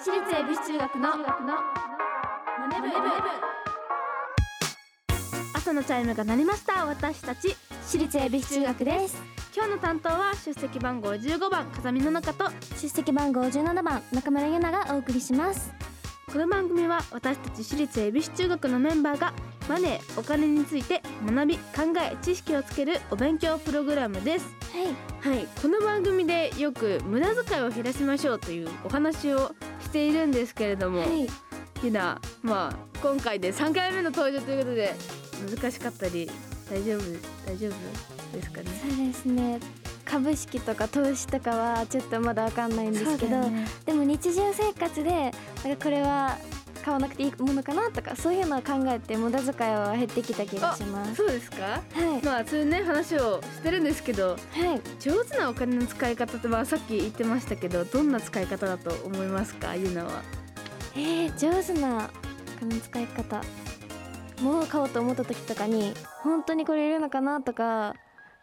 私立恵比寿中学のマネブ朝のチャイムが鳴りました。私たち私立恵比寿中学です。今日の担当は出席番号15番風見の中と出席番号17番中村ゆながお送りしますこの番組は私たち私立恵比寿中学のメンバーがマネーお金について学び考え知識をつけるお勉強プログラムです。はい。はい。この番組でよく無駄遣いを減らしましょうというお話をしているんですけれども、はい。ゆなまあ今回で3回目の登場ということで難しかったり大丈夫大丈夫ですかね？そうですね。株式とか投資とかはちょっとまだわかんないんですけど、ね。でも日常生活でなんかこれは買わなくていいものかなとかそういうのを考えて無駄遣いは減ってきた気がします。そうですか？はい。まあそういうね話をしてるんですけどはい。上手なお金の使い方ってまあさっき言ってましたけどどんな使い方だと思いますか？ゆなは。えー、上手なお金の使い方。物を買おうと思った時とかに本当にこれいるのかなとか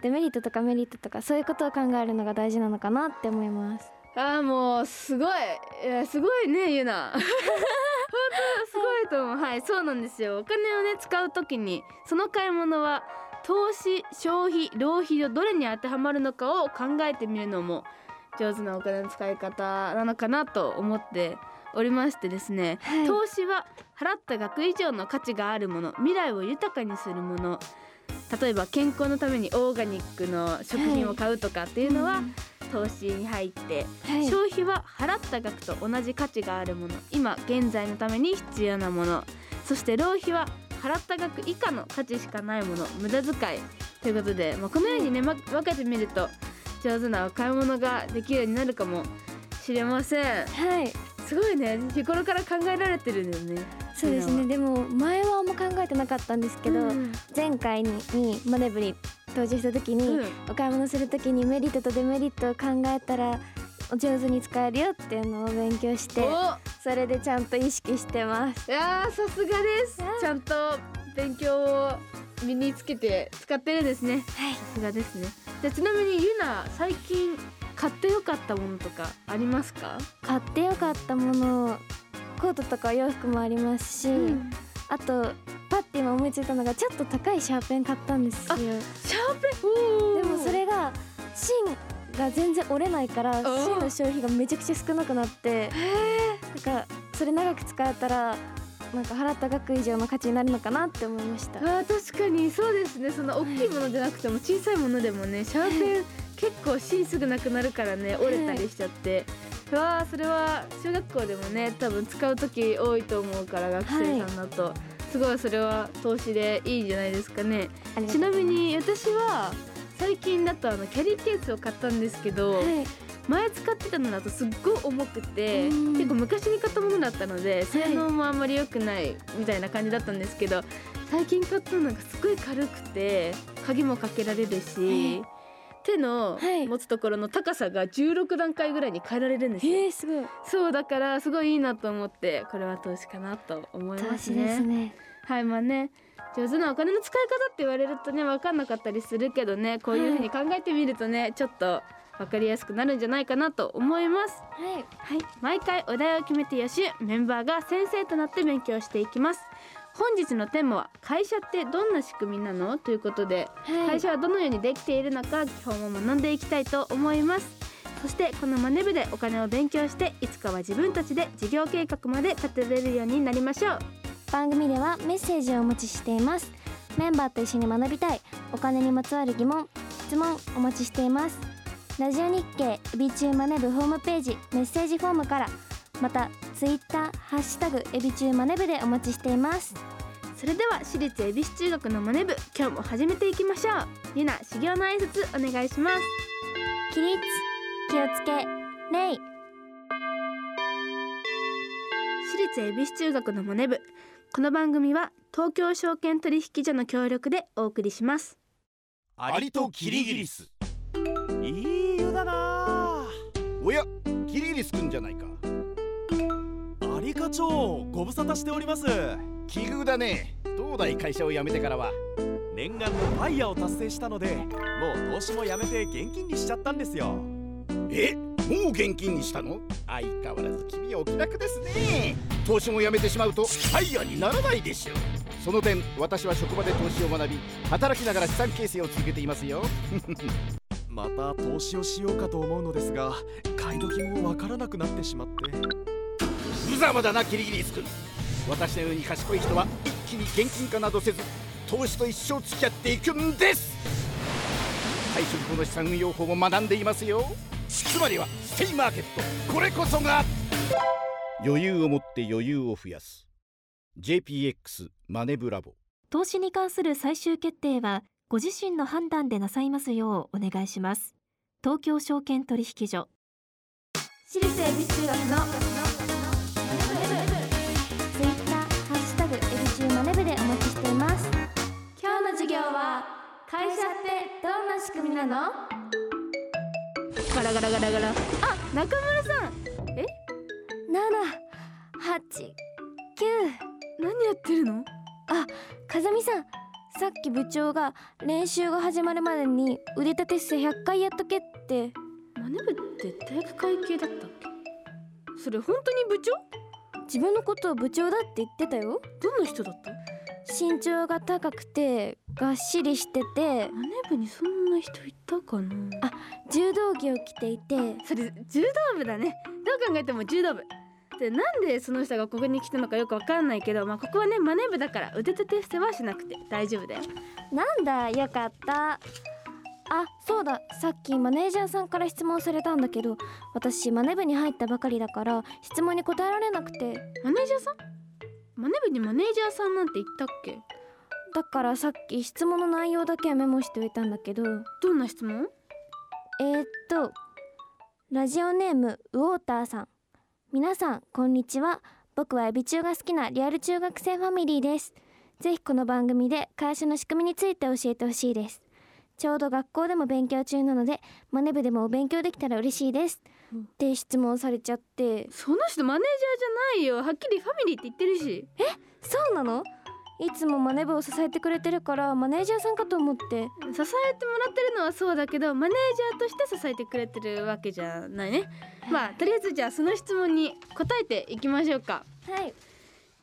デメリットとかメリットとかそういうことを考えるのが大事なのかなって思います。あーもうすごい。いやすごいねゆな すごいと思う。はいそうなんですよ。お金をね使う時にその買い物は投資消費浪費のどれに当てはまるのかを考えてみるのも上手なお金の使い方なのかなと思っておりましてですね、はい。投資は払った額以上の価値があるもの未来を豊かにするもの。例えば健康のためにオーガニックの食品を買うとかっていうのは、投資に入ってはい。消費は払った額と同じ価値があるもの。今現在のために必要なもの。そして浪費は払った額以下の価値しかないもの。無駄遣いということで、まあ、このようにね、ま、分けてみると上手なお買い物ができるようになるかもしれません。はい。すごいね。日頃から考えられてるんだよね。そうですね。でも前はあんま考えてなかったんですけど、うん。前回ににマネブに登場した時に、うん。お買い物する時にメリットとデメリットを考えたらお上手に使えるよっていうのを勉強してお。それでちゃんと意識してます。いやーさすがです。うんちゃんと勉強を身につけて使ってるんですね。はい。さすがですね。じゃあちなみにゆな最近買ってよかったものとかありますか、買ってよかったものコートとか洋服もありますし、あとパッて今思いついたのがちょっと高いシャーペン買ったんですよ。でシャーペン？もそれが芯が全然折れないから芯の消費がめちゃくちゃ少なくなってなんかそれ長く使えたらなんか払った額以上の価値になるのかなって思いました。あー確かにそうですね。その大きいものじゃなくても小さいものでもねシャーペン結構芯すぐなくなるからね折れたりしちゃって。うわーそれは中学校でもね多分使う時多いと思うから学生さんだと、すごいそれは投資でいいんじゃないですかね。ちなみに私は最近だとあのキャリーケースを買ったんですけど、はい。前使ってたのだとすっごい重くてうん。結構昔に買ったものだったので性能もあんまり良くないみたいな感じだったんですけど最近買ったのがすごい軽くて鍵もかけられるし手のはい。持つところの高さが16段階ぐらいに変えられるんですよ。えー、すごい。そうだからすごいいいなと思ってこれは投資かなと思います投資ですね。ねはいまあね上手なお金の使い方って言われるとね分かんなかったりするけどねこういうふうに考えてみるとねちょっと分かりやすくなるんじゃないかなと思います。はい。はい、毎回お題を決めて予習メンバーが先生となって勉強していきます本日のテーマは会社ってどんな仕組みなの？ということで、はい。会社はどのようにできているのか基本を学んでいきたいと思います。そしてこのマネ部でお金を勉強していつかは自分たちで事業計画まで立てれるようになりましょう。番組ではメッセージをお待ちしています。メンバーと一緒に学びたいお金にまつわる疑問質問お待ちしています。ラジオ日経エビチューマネ部ホームページメッセージフォームからまたツイッターハッシュタグエビチューマネ部でお待ちしています。それでは私立恵比寿中学のマネ部今日も始めていきましょう。ゆな修行の挨拶お願いします。起立気をつけ礼私立恵比寿中学のモネ部この番組は東京証券取引所の協力でお送りします。アリとキリギリスいい湯だなおやキリギリスくんじゃないかアリ課長ご無沙汰しております。奇遇だね。東大会社を辞めてからは。念願のファイヤーを達成したのでもう投資もやめて現金にしちゃったんですよ。え？もう現金にしたの？相変わらず君はお気楽ですね。投資もやめてしまうとファイヤーにならないでしょ。うその点私は職場で投資を学び働きながら資産形成を続けていますよ。また投資をしようかと思うのですが買い時もわからなくなってしまって無様だなキリギリス君。私のように賢い人は一気に現金化などせず投資と一生付き合っていくんです。退職後の資産運用法も学んでいますよ。つまりはステイマーケットこれこそが。余裕を持って余裕を増やす。JPX マネブラボ。投資に関する最終決定はご自身の判断でなさいますようお願いします。東京証券取引所。私立恵比寿中学のは会社ってどんな仕組みなの？ガラガラガラガラ。あ中村さん。え？7 8 9何やってるの？風見さん。さっき部長が練習が始まるまでに腕立て伏せ100回やっとけって。マネ部って体育会系だったっけ？それ本当に部長？自分のことを部長だって言ってたよ。どんな人だった？身長が高くてがっしりしててマネ部にそんな人いたかな？あ柔道着を着ていて。それ柔道部だね。どう考えても柔道部。でなんでその人がここに来たのかよくわかんないけどまあここはねマネ部だから腕立て伏せはしなくて大丈夫だよ。なんだよかった。あそうだ。さっきマネージャーさんから質問されたんだけど私マネ部に入ったばかりだから質問に答えられなくて。マネージャーさん？マネ部にマネージャーさんなんて言ったっけ？だからさっき質問の内容だけはメモしておいたんだけど。どんな質問？えー、っとラジオネームウォーターさん。皆さんこんにちは。僕はエビ中が好きなリアル中学生ファミリーです。ぜひこの番組で会社の仕組みについて教えてほしいです。ちょうど学校でも勉強中なのでマネ部でもお勉強できたら嬉しいです、うんって質問されちゃって。その人マネージャーじゃないよ。はっきりファミリーって言ってるし。そうなの？いつもマネ部を支えてくれてるからマネージャーさんかと思って。支えてもらってるのはそうだけどマネージャーとして支えてくれてるわけじゃないね。まあとりあえずじゃあその質問に答えていきましょうか。はい。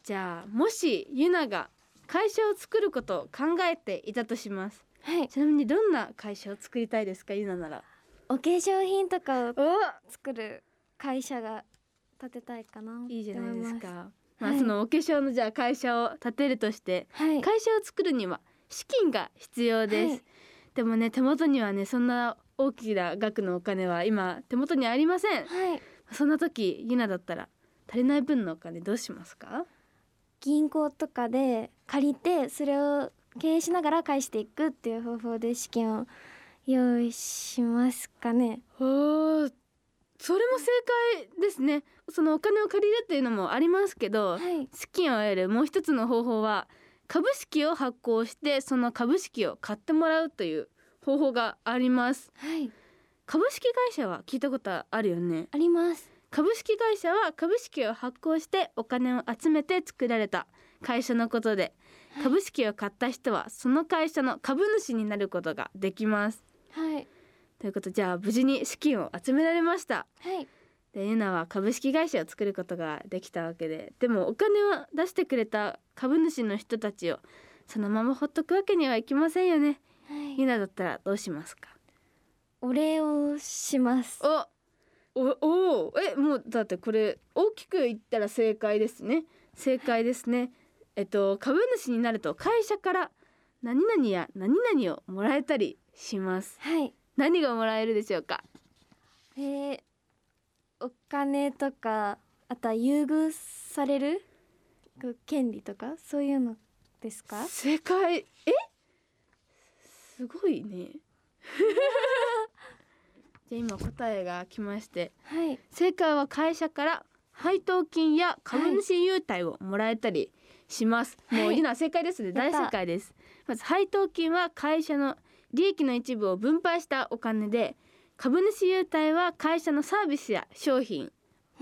じゃあもしユナが会社を作ることを考えていたとします。はい。ちなみにどんな会社を作りたいですかユナなら。お化粧品とかをお作る会社が建てたいかないいじゃないですかまあはい。そのお化粧のじゃあ会社を建てるとしてはい。会社を作るには資金が必要です、はい。でもね手元にはねそんな大きな額のお金は今手元にありません。はい。そんな時ユナだったら足りない分のお金どうしますか？銀行とかで借りてそれを経営しながら返していくっていう方法で資金を用意しますかね。おーそれも正解ですね。そのお金を借りるっていうのもありますけどはい。資金を得るもう一つの方法は株式を発行してその株式を買ってもらうという方法があります。はい。株式会社は聞いたことあるよね。あります。株式会社は株式を発行してお金を集めて作られた会社のことで株式を買った人はその会社の株主になることができます。はいということでじゃあ無事に資金を集められました。はい。でユナは株式会社を作ることができたわけででもお金を出してくれた株主の人たちをそのままほっとくわけにはいきませんよね。はい。ユナだったらどうしますか？お礼をします。おおおえもうだってこれ大きく言ったら正解ですね。正解ですね。えっと株主になると会社から何々や何々をもらえたりします。はい何がもらえるでしょうか？えー、お金とかあとは優遇される？権利とかそういうのですか？正解え？すごいね。じゃあ今答えが来まして。はい。正解は会社から配当金や株主優待をもらえたりします、はいもうユナ正解ですね。大やった。正解です。まず配当金は会社の利益の一部を分配したお金で株主優待は会社のサービスや商品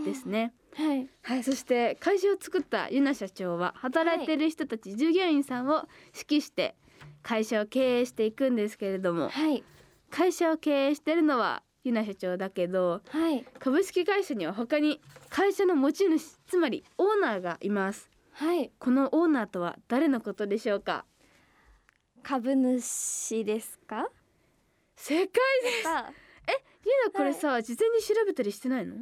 ですね、はい。はい、そして会社を作ったユナ社長は働いている人たち、従業員さんを指揮して会社を経営していくんですけれどもはい。会社を経営しているのはゆな社長だけどはい。株式会社には他に会社の持ち主つまりオーナーがいます。はい。このオーナーとは誰のことでしょうか？株主ですか？正解です。かゆなこれさ、事前に調べたりしてないの？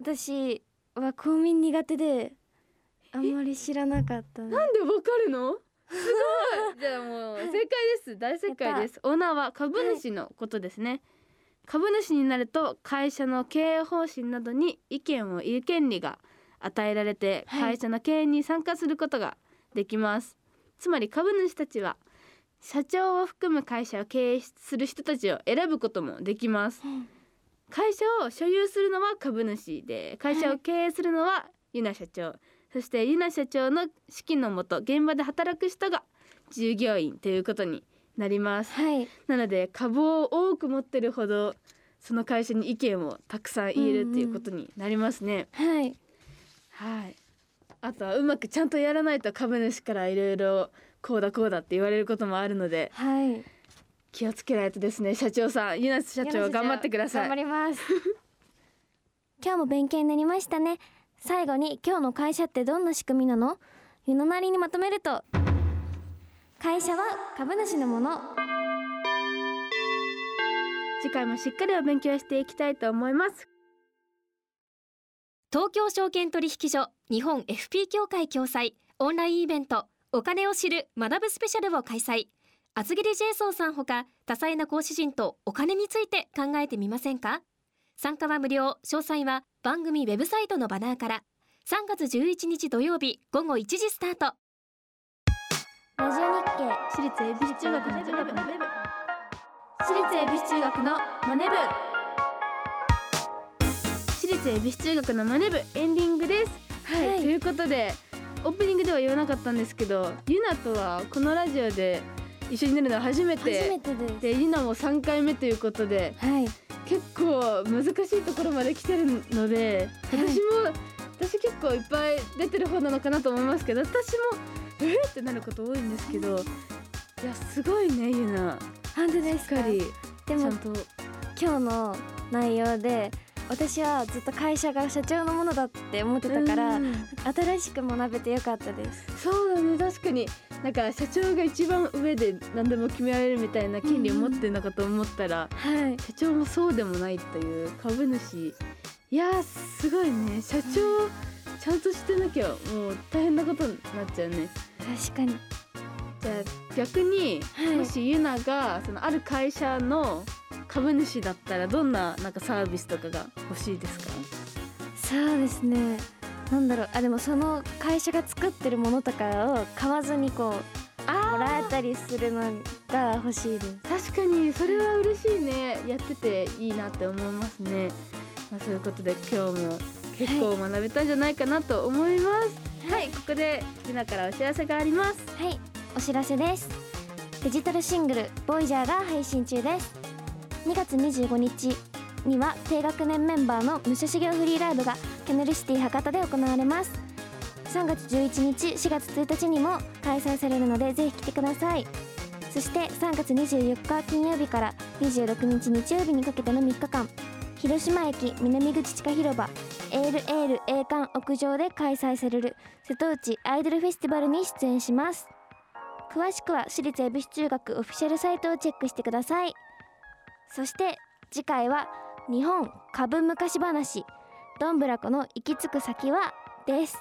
私は公民苦手であんまり知らなかったななんでわかるの？すごい。じゃあもう正解です。大正解です。オーナーは株主のことですね、株主になると会社の経営方針などに意見を言う権利が与えられてはい。会社の経営に参加することができます、つまり株主たちは社長を含む会社を経営する人たちを選ぶこともできます。うん。会社を所有するのは株主で会社を経営するのはユナ社長、そしてユナ社長の指揮のもと現場で働く人が従業員ということになります。はい。なので株を多く持ってるほどその会社に意見をたくさん言えるっていうことになりますね、はい。はい。あとはうまくちゃんとやらないと株主からいろいろこうだこうだって言われることもあるのではい。気をつけないとですね社長さんユナ社長頑張ってください。頑張ります。今日も勉強になりましたね。最後に今日の会社ってどんな仕組みなの？湯のなりにまとめると。会社は株主のもの。次回もしっかりお勉強していきたいと思います。東京証券取引所日本 FP 協会共催オンラインイベントお金を知る学ぶスペシャルを開催。厚切りジェイソンさんほか多彩な講師陣とお金について考えてみませんか？参加は無料。詳細は番組ウェブサイトのバナーから。3月11日土曜日午後1時スタート。ラジオ日経私立恵比寿中学のマネ部私立恵比寿中学のマネ部。私立恵比寿中学のマネ部エンディングです。はい、はい。ということでオープニングでは言わなかったんですけどゆなとはこのラジオで一緒になるのは初め初てめてです。でゆなも3回目ということではい。結構難しいところまで来てるのではい。私も、私結構いっぱい出てる方なのかなと思いますけど私もえーってなること多いんですけどいやすごいねゆな本当ですか？でもちゃんと。今日の内容で私はずっと会社が社長のものだって思ってたからうん。新しく学べてよかったです。そうだね確かに。なんか社長が一番上で何でも決められるみたいな権利を持ってるのかと思ったら、はい。社長もそうでもないという株主。いやーすごいね。社長ちゃんとしてなきゃもう大変なことになっちゃうね。確かに。じゃあ逆に、はい。もしユナがそのある会社の株主だったらどんななんかサービスとかが欲しいですか？そうですね。なんだろう。あでもその会社が作ってるものとかを買わずにこうもらえたりするのが欲しいです。確かに。それは嬉しいね。やってていいなって思いますね、まあ、そういうことで今日も結構学べたんじゃないかなと思います。はい、ここでユナからお知らせがあります。はい。お知らせです。デジタルシングル「ボイジャーが配信中です2月25日には低学年メンバーの武者修行フリーライブがキャネルシティ博多で行われます。3月11日4月1日にも開催されるのでぜひ来てください。そして3月24日金曜日から26日日曜日にかけての3日間広島駅南口地下広場エールエール栄冠屋上で開催される瀬戸内アイドルフェスティバルに出演します。詳しくは私立恵比寿中学オフィシャルサイトをチェックしてください。そして次回は日本株昔話どんぶらこの行き着く先はです。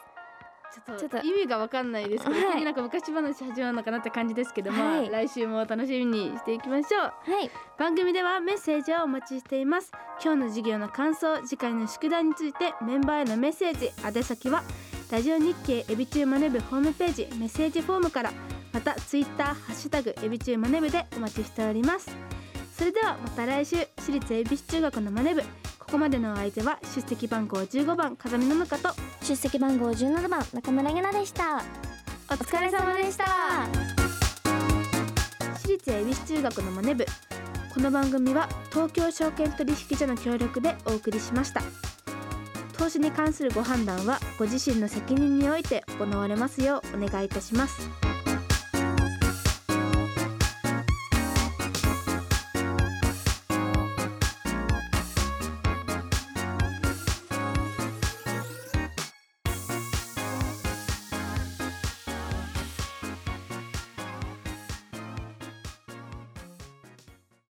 ちょっとと。意味がわかんないですけど、はい。なんか昔話始まるのかなって感じですけど、まあはい。来週も楽しみにしていきましょう。はい。番組ではメッセージをお待ちしています。今日の授業の感想次回の宿題についてメンバーへのメッセージ宛先はラジオ日経エビチューマネブホームページメッセージフォームからまたツイッターハッシュタグエビチューマネブでお待ちしておりますそれではまた来週私立恵比寿中学のマネ部ここまでのお相手は出席番号15番風見の中と出席番号17番中村ゆなでした。お疲れ様でした。私立恵比寿中学のマネ部この番組は東京証券取引所の協力でお送りしました。投資に関するご判断はご自身の責任において行われますようお願いいたします